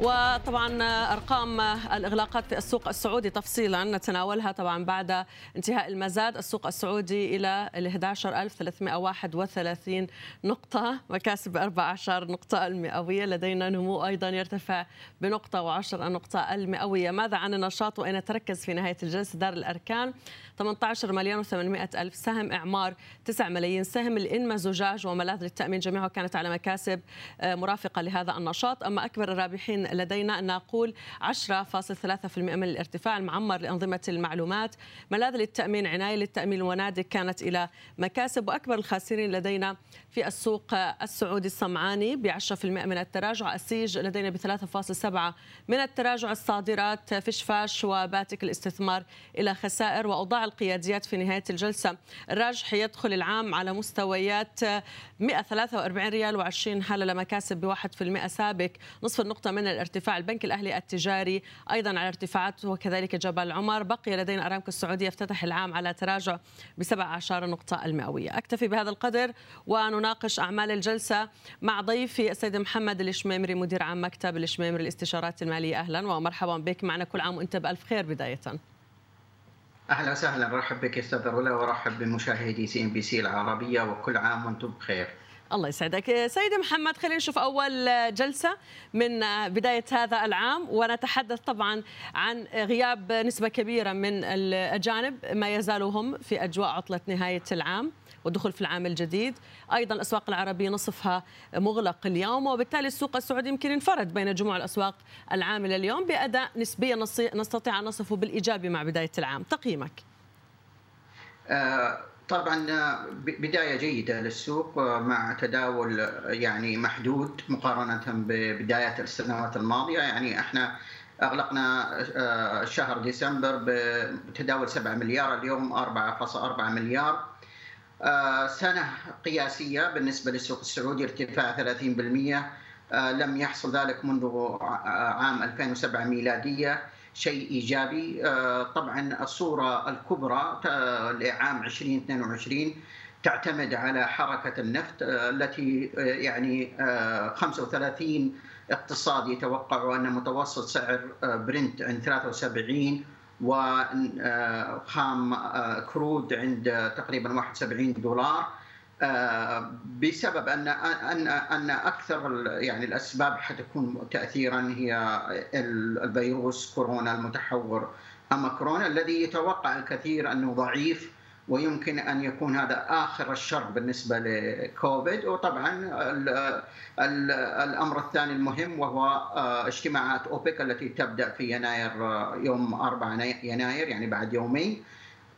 وطبعا أرقام الإغلاقات في السوق السعودي تفصيلا نتناولها طبعا بعد انتهاء المزاد. السوق السعودي إلى ال 11331 نقطة مكاسب ب 14 نقطة المئوية. لدينا نمو أيضا يرتفع بنقطة و10 نقطة المئوية. ماذا عن النشاط وأين تركز في نهاية الجلسة؟ دار الأركان 18 مليون و800 ألف سهم إعمار 9 ملايين سهم الإنما زجاج وملاذ للتأمين جميعها كانت على مكاسب مرافقة لهذا النشاط. أما أكبر الرابحين لدينا أن نقول 10.3% من الارتفاع المعمر لأنظمة المعلومات. ملاذ للتأمين؟ عناية للتأمين ونادق كانت إلى مكاسب وأكبر الخاسرين لدينا في السوق السعودي الصمعاني ب 10% من التراجع. السيج لدينا ب 3.7 من التراجع. الصادرات فشفاش وباتك الاستثمار إلى خسائر وأوضاع القياديات في نهاية الجلسة. الراجح يدخل العام على مستويات 143 ريال و20 حالة لمكاسب بواحد في المئة سابق. نصف النقطة من الارتفاع. البنك الأهلي التجاري أيضا على ارتفاعات وكذلك جبل عمر. بقي لدينا أرامكو السعودية افتتح العام على تراجع ب 17 نقطة المئوية. أكتفي بهذا القدر ونناقش أعمال الجلسة مع ضيفي السيد محمد الشميمري مدير عام مكتب الشميمري للاستشارات المالية. أهلا ومرحبا بك. معنا كل عام وأنت بألف خير بداية. أهلا وسهلا. رحب بك أستاذ رولا ورحب بمشاهدي CNBC العربية وكل عام وأنتم بخير. الله يسعدك. سيد محمد خلينا نشوف أول جلسة من بداية هذا العام ونتحدث طبعا عن غياب نسبة كبيرة من الأجانب ما يزالوا هم في أجواء عطلة نهاية العام والدخول في العام الجديد. أيضا الأسواق العربية نصفها مغلق اليوم وبالتالي السوق السعودي يمكن ينفرد بين جموع الأسواق العاملة اليوم بأداء نسبيا نستطيع أن نصفه بالإيجابي مع بداية العام. تقييمك. آه طبعا بداية جيدة للسوق مع تداول يعني محدود مقارنة ببدايه السنوات الماضية. يعني إحنا أغلقنا شهر ديسمبر بتداول 7 مليار اليوم 4.4 مليار. سنة قياسية بالنسبة للسوق السعودي ارتفاع 30% لم يحصل ذلك منذ عام 2007 ميلادية. شيء إيجابي. طبعا الصورة الكبرى لعام 2022 تعتمد على حركة النفط التي يعني 35 اقتصاد يتوقعوا ان متوسط سعر برنت عند 73 وخام كرود عند تقريبا 71 دولار. بسبب ان ان أن أكثر يعني الأسباب حتكون تاثيرا هي الفيروس كورونا المتحور. اماكرون الذي يتوقع الكثير أنه ضعيف ويمكن أن يكون هذا آخر الشر بالنسبة لكوفيد. وطبعا الأمر الثاني المهم وهو اجتماعات أوبك التي تبدأ في يناير يوم 4 يناير يعني بعد يومين.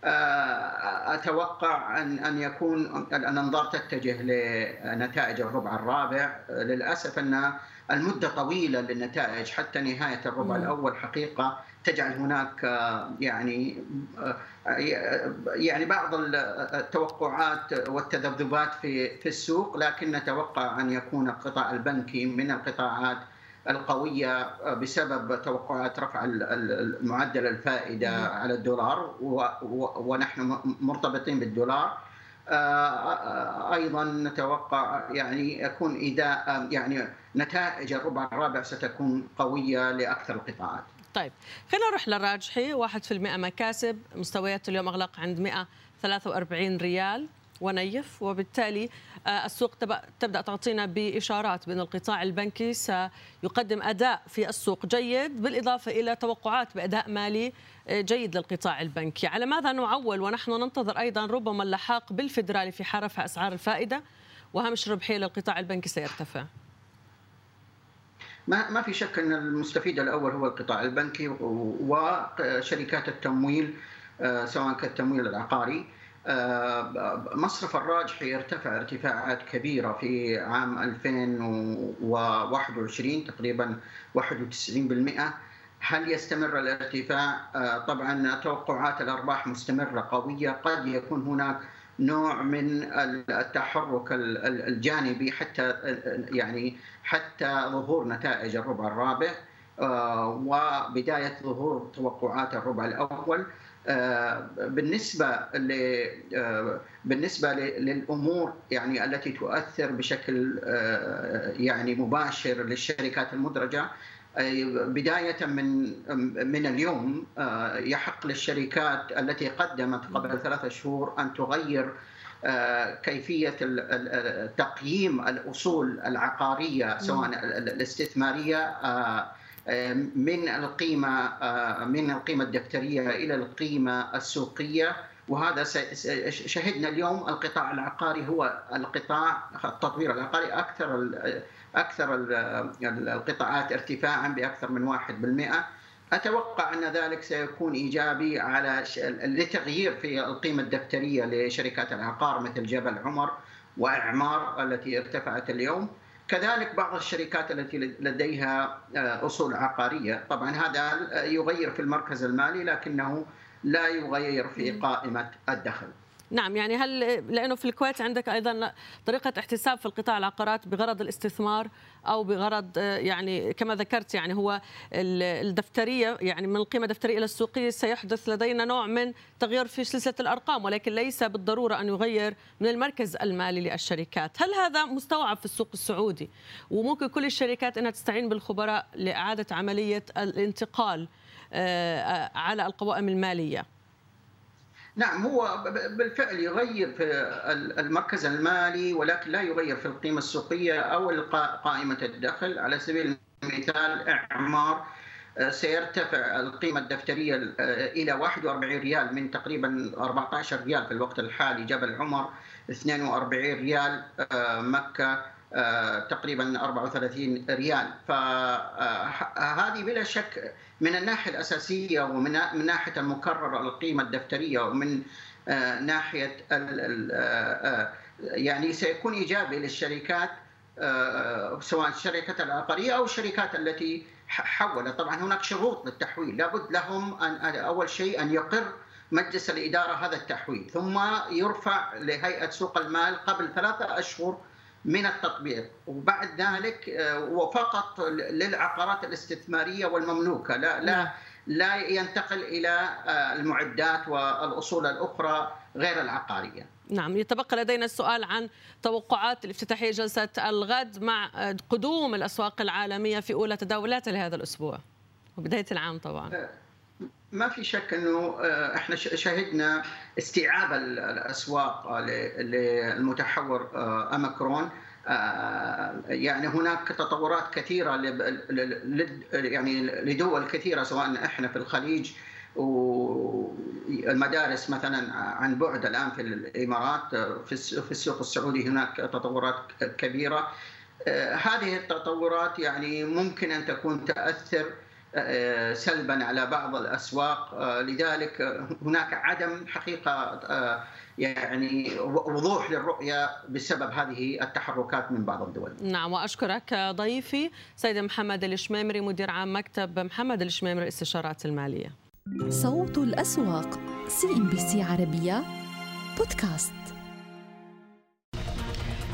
أتوقع ان أن يكون الانظار تتجه لنتائج الربع الرابع. للأسف أن المدة طويلة للنتائج حتى نهاية الربع الأول حقيقة تجعل هناك يعني يعني بعض التوقعات والتذبذبات في في السوق لكن نتوقع أن يكون القطاع البنكي من القطاعات القوية بسبب توقعات رفع معدل الفائدة على الدولار ونحن مرتبطين بالدولار. أيضا نتوقع يعني يكون إذا يعني نتائج الربع الرابع ستكون قوية لأكثر القطاعات. طيب خلينا نروح للراجحي. 1% مكاسب مستويات اليوم أغلق عند 143 ريال ونيف وبالتالي السوق تبدأ تعطينا بإشارات بأن القطاع البنكي سيقدم أداء في السوق جيد بالإضافة إلى توقعات بأداء مالي جيد للقطاع البنكي، على ماذا نعول ونحن ننتظر أيضا ربما اللحاق بالفدرالي في حال رفع أسعار الفائدة وهامش الربحيه للقطاع البنكي سيرتفع. ما ما في شك أن المستفيد الأول هو القطاع البنكي وشركات التمويل سواء كالتمويل العقاري مصرف الراجح يرتفع ارتفاعات كبيرة في عام 2021 تقريبا 91% هل يستمر الارتفاع؟ طبعا توقعات الأرباح مستمرة قوية. قد يكون هناك نوع من التحرك الجانبي حتى يعني حتى ظهور نتائج الربع الرابع. وبداية ظهور توقعات الربع الأول. بالنسبة بالنسبة للأمور يعني التي تؤثر بشكل يعني مباشر للشركات المدرجة بداية من من اليوم يحق للشركات التي قدمت قبل ثلاثة شهور أن تغير كيفية تقييم الأصول العقارية سواء الاستثمارية من القيمة من القيمة الدفترية إلى القيمة السوقية. وهذا شهدنا اليوم القطاع العقاري هو القطاع التطوير العقاري أكثر أكثر القطاعات ارتفاعا بأكثر من 1% أتوقع أن ذلك سيكون إيجابي على لتغيير في القيمة الدفترية لشركات العقار مثل جبل عمر وإعمار التي ارتفعت اليوم. كذلك بعض الشركات التي لديها أصول عقارية. طبعا هذا يغير في المركز المالي لكنه لا يغير في قائمة الدخل. نعم يعني هل لأنه في الكويت عندك أيضا طريقة احتساب في القطاع العقارات بغرض الاستثمار أو بغرض يعني كما ذكرت يعني هو الدفترية يعني من القيمه الدفتريه إلى السوقيه سيحدث لدينا نوع من تغيير في سلسلة الأرقام ولكن ليس بالضرورة أن يغير من المركز المالي للشركات، هل هذا مستوعب في السوق السعودي؟ وممكن كل الشركات إنها تستعين بالخبراء لإعادة عملية الانتقال على القوائم المالية؟ نعم هو بالفعل يغير في المركز المالي ولكن لا يغير في القيمة السوقية أو قائمة الدخل. على سبيل المثال إعمار سيرتفع القيمة الدفترية إلى 41 ريال من تقريبا 14 ريال في الوقت الحالي جبل عمر 42 ريال مكة. تقريبا 34 ريال. فهذه بلا شك من الناحية الأساسية ومن من ناحية المكرر القيمه الدفترية ومن ناحية يعني سيكون إيجابي للشركات سواء الشركات العقارية أو الشركات التي حولت. طبعا هناك شروط للتحويل. لابد لهم أن أول شيء أن يقر مجلس الإدارة هذا التحويل ثم يرفع لهيئة سوق المال قبل ثلاثة أشهر من التطبيق وبعد ذلك وفقط للعقارات الاستثمارية والمملوكة لا لا لا ينتقل إلى المعدات والأصول الأخرى غير العقارية. نعم يتبقى لدينا السؤال عن توقعات الافتتاحيه جلسه الغد مع قدوم الأسواق العالمية في أولى تداولات لهذا الأسبوع وبداية العام طبعا. ما في شك إنه إحنا شهدنا استيعاب الأسواق للمتحور أماكرون. يعني هناك تطورات كثيرة يعني لدول كثيرة سواء إحنا في الخليج والمدارس مثلا عن بعد الآن في الإمارات في السوق السعودي هناك تطورات كبيرة. هذه التطورات يعني ممكن أن تكون تأثر سلبا على بعض الأسواق لذلك هناك عدم حقيقة يعني وضوح للرؤية بسبب هذه التحركات من بعض الدول. نعم وأشكرك ضيفي سيد محمد الشميمري مدير عام مكتب محمد الشميمري الاستشارات المالية. صوت الأسواق CNBC عربية بودكاست.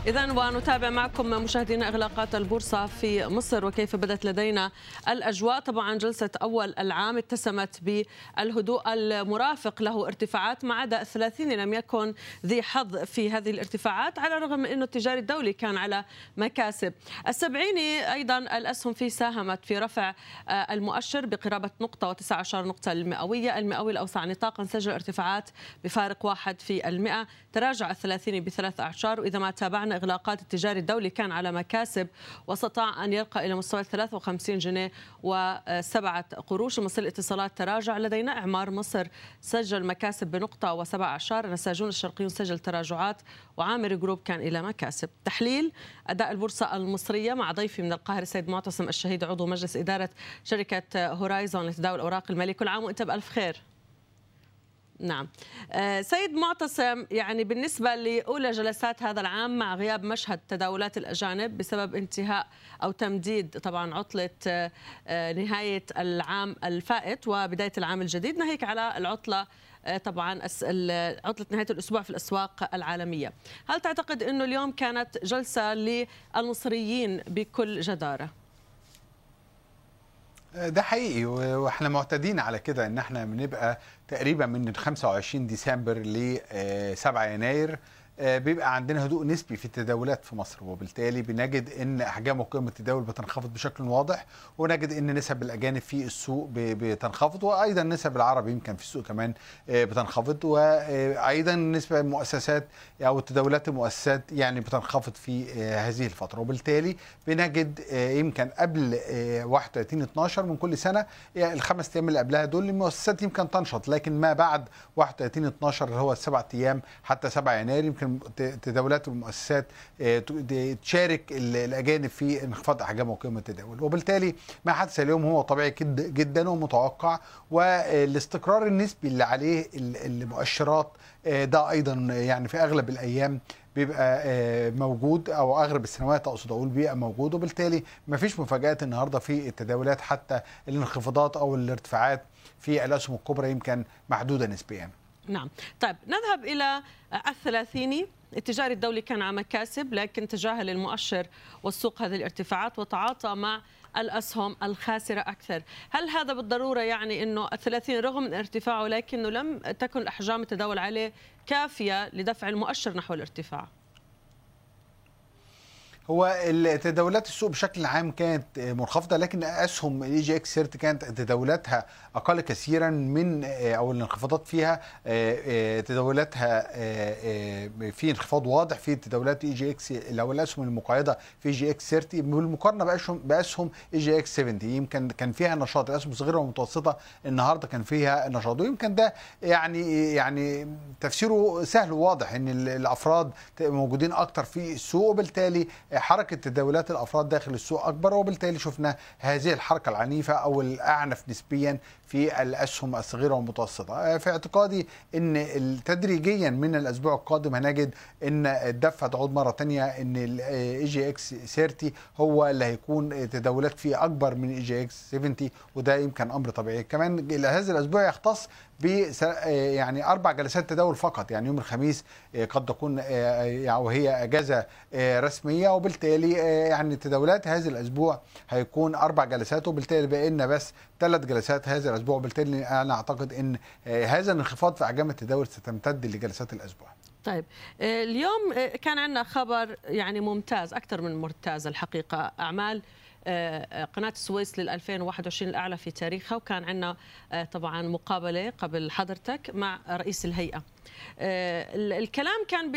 إذا ونتابع معكم مشاهدينا إغلاقات البورصة في مصر وكيف بدت لدينا الأجواء. طبعا جلسة أول العام اتسمت بالهدوء المرافق له ارتفاعات ما عدا الثلاثين لم يكن ذي حظ في هذه الارتفاعات على الرغم من أنه التجاري الدولي كان على مكاسب. السبعيني أيضا الأسهم فيه ساهمت في رفع المؤشر بقرابة نقطة وتسعة عشر نقطة المئوية. المئوي الأوسع نطاقا سجل ارتفاعات بفارق واحد في المئة تراجع الثلاثيني بثلاث أعشار وإذا ما تابعنا إغلاقات التجاري الدولي كان على مكاسب واستطاع أن يرقى إلى مستوى 53 جنيه وسبعة قروش. مصر الاتصالات تراجع. لدينا إعمار مصر. سجل مكاسب بنقطة وسبع أعشار نساجون الشرقيون سجل تراجعات وعامر جروب كان إلى مكاسب. تحليل أداء البورصة المصرية مع ضيفي من القاهرة السيد معتصم الشهيد عضو مجلس إدارة شركة هورايزون لتداول الأوراق المالية كل عام وأنت بألف خير. نعم سيد معتصم يعني بالنسبة لأولى جلسات هذا العام مع غياب مشهد تداولات الأجانب بسبب انتهاء أو تمديد طبعا عطلة نهاية العام الفائت وبداية العام الجديد ناهيك على العطلة طبعا عطلة نهاية الأسبوع في الأسواق العالمية هل تعتقد أنه اليوم كانت جلسة للمصريين بكل جدارة؟ ده حقيقي وإحنا معتادين على كده ان إحنا بنبقى تقريبا من 25 ديسمبر ل 7 يناير آه، بيبقى عندنا هدوء نسبي في التداولات في مصر وبالتالي بنجد إن أحجام وقيمه التداول بتنخفض بشكل واضح ونجد إن نسب الأجانب في السوق بتنخفض وأيضا نسب العرب يمكن في السوق كمان آه، بتنخفض وأيضا نسبة المؤسسات أو تداولات المؤسسات يعني بتنخفض في آه، هذه الفترة. وبالتالي بنجد يمكن قبل 31 12 من كل سنة الخمس أيام اللي قبلها دول المؤسسات يمكن تنشط لكن ما بعد 31 12 اللي هو السبع أيام حتى 7 يناير يمكن ممكن تداولات والمؤسسات آه، تشارك الأجانب في انخفاض أحجام وقيمه التداول وبالتالي ما حدث اليوم هو طبيعي جدا ومتوقع والاستقرار النسبي اللي عليه المؤشرات آه، ده أيضا يعني في أغلب الأيام بيبقى آه، موجود أو أغلب السنوات أقصد أقول بيبقى موجود وبالتالي ما فيش مفاجآت النهارده في التداولات حتى الانخفاضات أو الارتفاعات في الأسهم الكبرى يمكن محدودة نسبيا. نعم. طيب نذهب إلى الثلاثيني. التجاري الدولي كان على مكاسب لكن تجاهل المؤشر والسوق هذه الارتفاعات وتعاطى مع الأسهم الخاسرة أكثر. هل هذا بالضرورة يعني أنه الثلاثين رغم ارتفاعه لكنه لم تكن أحجام التداول عليه كافية لدفع المؤشر نحو الارتفاع؟ هو التداولات السوق بشكل عام كانت منخفضة لكن أسهم ال EGX thirty كانت تداولاتها أقل كثيرا من أو الانخفاضات فيها تداولاتها في انخفاض واضح في تداولات EGX أو الأسهم المقيده في EGX 30 بالمقارنة بأسهم بأسهم EGX 70 يمكن كان فيها نشاط الأسهم الصغيرة والمتوسطة النهارده كان فيها نشاط ويمكن ده يعني يعني تفسيره سهل وواضح إن الأفراد موجودين أكتر في السوق وبالتالي حركة تداولات الأفراد داخل السوق أكبر وبالتالي شفنا هذه الحركة العنيفة أو الأعنف نسبيا في الأسهم الصغيرة والمتوسطة. آه، في اعتقادي إن تدريجيا من الأسبوع القادم هنجد إن الدفه تعود مرة ثانية إن ال EGX 30 هو اللي هيكون تداولات فيه أكبر من EGX 70 وده يمكن أمر طبيعي. كمان هذا الأسبوع يختص ب يعني أربع جلسات تداول فقط يعني يوم الخميس آه، قد تكون آه، وهي أجازة رسمية وبالتالي يعني تداولات هذا الأسبوع هيكون أربع جلسات وبالتالي بقى لنا بس ثلاث جلسات هذا الأسبوع. وبالتالي أنا أعتقد إن آه، هذا الانخفاض في احجام التداول ستمتد لجلسات الأسبوع. طيب آه، اليوم آه، كان عندنا خبر يعني ممتاز أكثر من ممتاز الحقيقة. أعمال قناة السويس لل 2021 الأعلى في تاريخها وكان عندنا طبعا مقابلة قبل حضرتك مع رئيس الهيئة. الكلام كان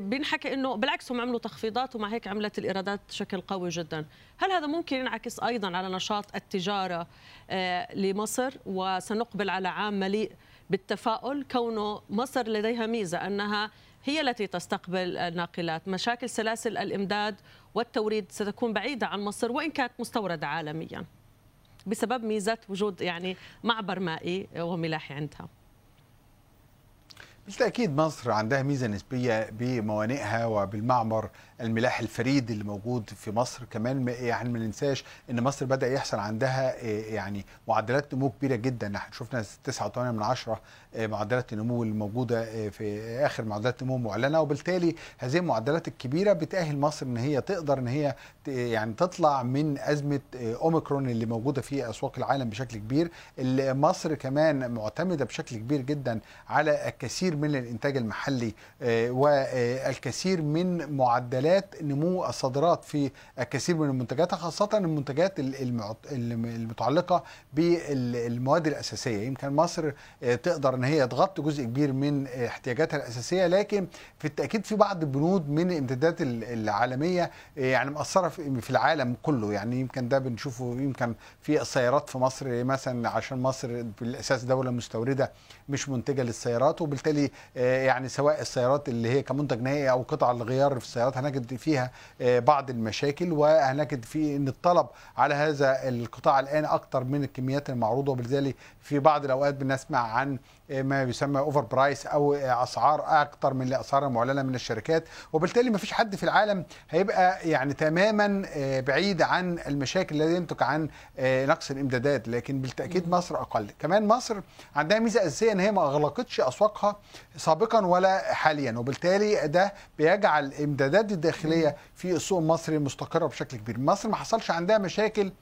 بينحكى إنه بالعكس هم عملوا تخفيضات ومع هيك عملت الإيرادات بشكل قوي جدا. هل هذا ممكن ينعكس أيضا على نشاط التجارة لمصر؟ وسنقبل على عام مليء بالتفاؤل كونه مصر لديها ميزة أنها هي التي تستقبل الناقلات. مشاكل سلاسل الإمداد والتوريد ستكون بعيدة عن مصر وإن كانت مستوردة عالميا بسبب ميزه وجود يعني معبر مائي وملاحي عندها. بالتأكيد مصر عندها ميزة نسبية بموانئها وبالمعمر الملاحي الفريد اللي موجود في مصر. كمان يعني ما ننساش إن مصر بدأ يحصل عندها آه، يعني معدلات نمو كبيرة جدا. إحنا شفنا 9.8 من عشرة آه، معدلات النمو الموجودة آه، في آخر معدلات النمو المعلنه وبالتالي هذه المعدلات الكبيرة بتأهل مصر إن هي تقدر إن هي يعني تطلع من أزمة أوميكرون اللي موجودة في أسواق العالم بشكل كبير. مصر كمان معتمدة بشكل كبير جدا على الكثير من الإنتاج المحلي والكثير من معدلات نمو الصادرات في الكثير من المنتجات خاصة المنتجات المتعلقة بالمواد الأساسية. يمكن مصر آه، تقدر أن هي تغطي جزء كبير من احتياجاتها الأساسية لكن في التأكيد في بعض البنود من الامتدادات العالمية آه، يعني مأثرة في العالم كله. يعني يمكن ده بنشوفه يمكن في السيارات في مصر مثلا عشان مصر بالأساس دولة مستوردة مش منتجة للسيارات وبالتالي آه، يعني سواء السيارات اللي هي كمنتج نهائي أو قطع الغيار في السيارات هنجد فيها آه، بعض المشاكل وهنجد في إن الطلب على هذا القطاع الآن أكثر من الكميات المعروضة وبالتالي في بعض الأوقات بنسمع عن ما يسمى over price أو أسعار أكثر من الاسعار المعلنه من الشركات. وبالتالي ما فيش حد في العالم هيبقى يعني تماما آه، بعيد عن المشاكل التي ينتج عن نقص الإمدادات. لكن بالتأكيد مصر أقل. كمان مصر عندها ميزة أساسية إن هي ما أغلقتش أسواقها سابقا ولا حاليا. وبالتالي ده بيجعل الإمدادات الداخلية في السوق المصري مستقرة بشكل كبير. مصر ما حصلش عندها مشاكل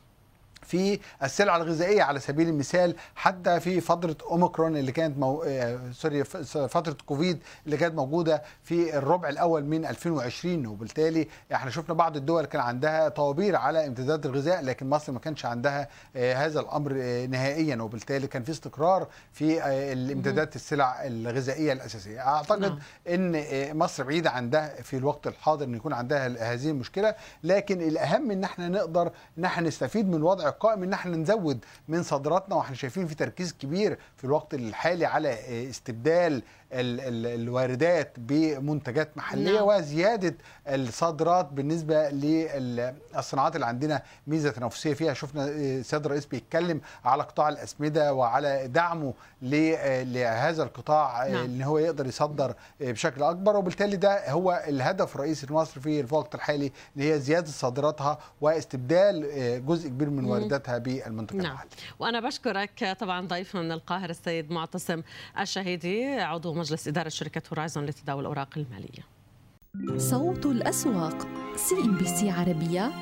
في السلع الغذائية على سبيل المثال حتى في فترة أوميكرون اللي كانت مو... آه، سوري فترة كوفيد اللي كانت موجودة في الربع الأول من 2020 وبالتالي إحنا شفنا بعض الدول كان عندها طوابير على امتداد الغذاء لكن مصر ما كانش عندها آه، هذا الأمر آه، نهائيا وبالتالي كان في استقرار في الامتدادات السلع الغذائية الأساسية أعتقد نعم. إن مصر بعيدة عن ده في الوقت الحاضر إن يكون عندها هذه المشكلة لكن الأهم إن إحنا نقدر إن إحنا نستفيد من الوضع القائم إن إحنا نزود من صادراتنا وإحنا شايفين في تركيز كبير في الوقت الحالي على استبدال ال- ال- الواردات بمنتجات محلية نعم. وزيادة الصادرات بالنسبة للصناعات اللي عندنا ميزة تنافسية فيها شفنا آه، سياده الرئيس بيتكلم على قطاع الأسمدة وعلى دعمه لهذا القطاع آه، نعم. إن هو يقدر يصدر آه، بشكل أكبر وبالتالي ده هو الهدف الرئيسي لمصر في الوقت الحالي اللي هي زيادة صادراتها واستبدال جزء كبير من. وارداتها بالمنتج نعم المحلي وأنا بشكرك طبعا ضيفنا من القاهرة السيد معتصم الشهيدي عضو مجلس إدارة شركة هورايزون لتداول الأوراق المالية. صوت الأسواق CNBC عربية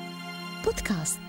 بودكاست.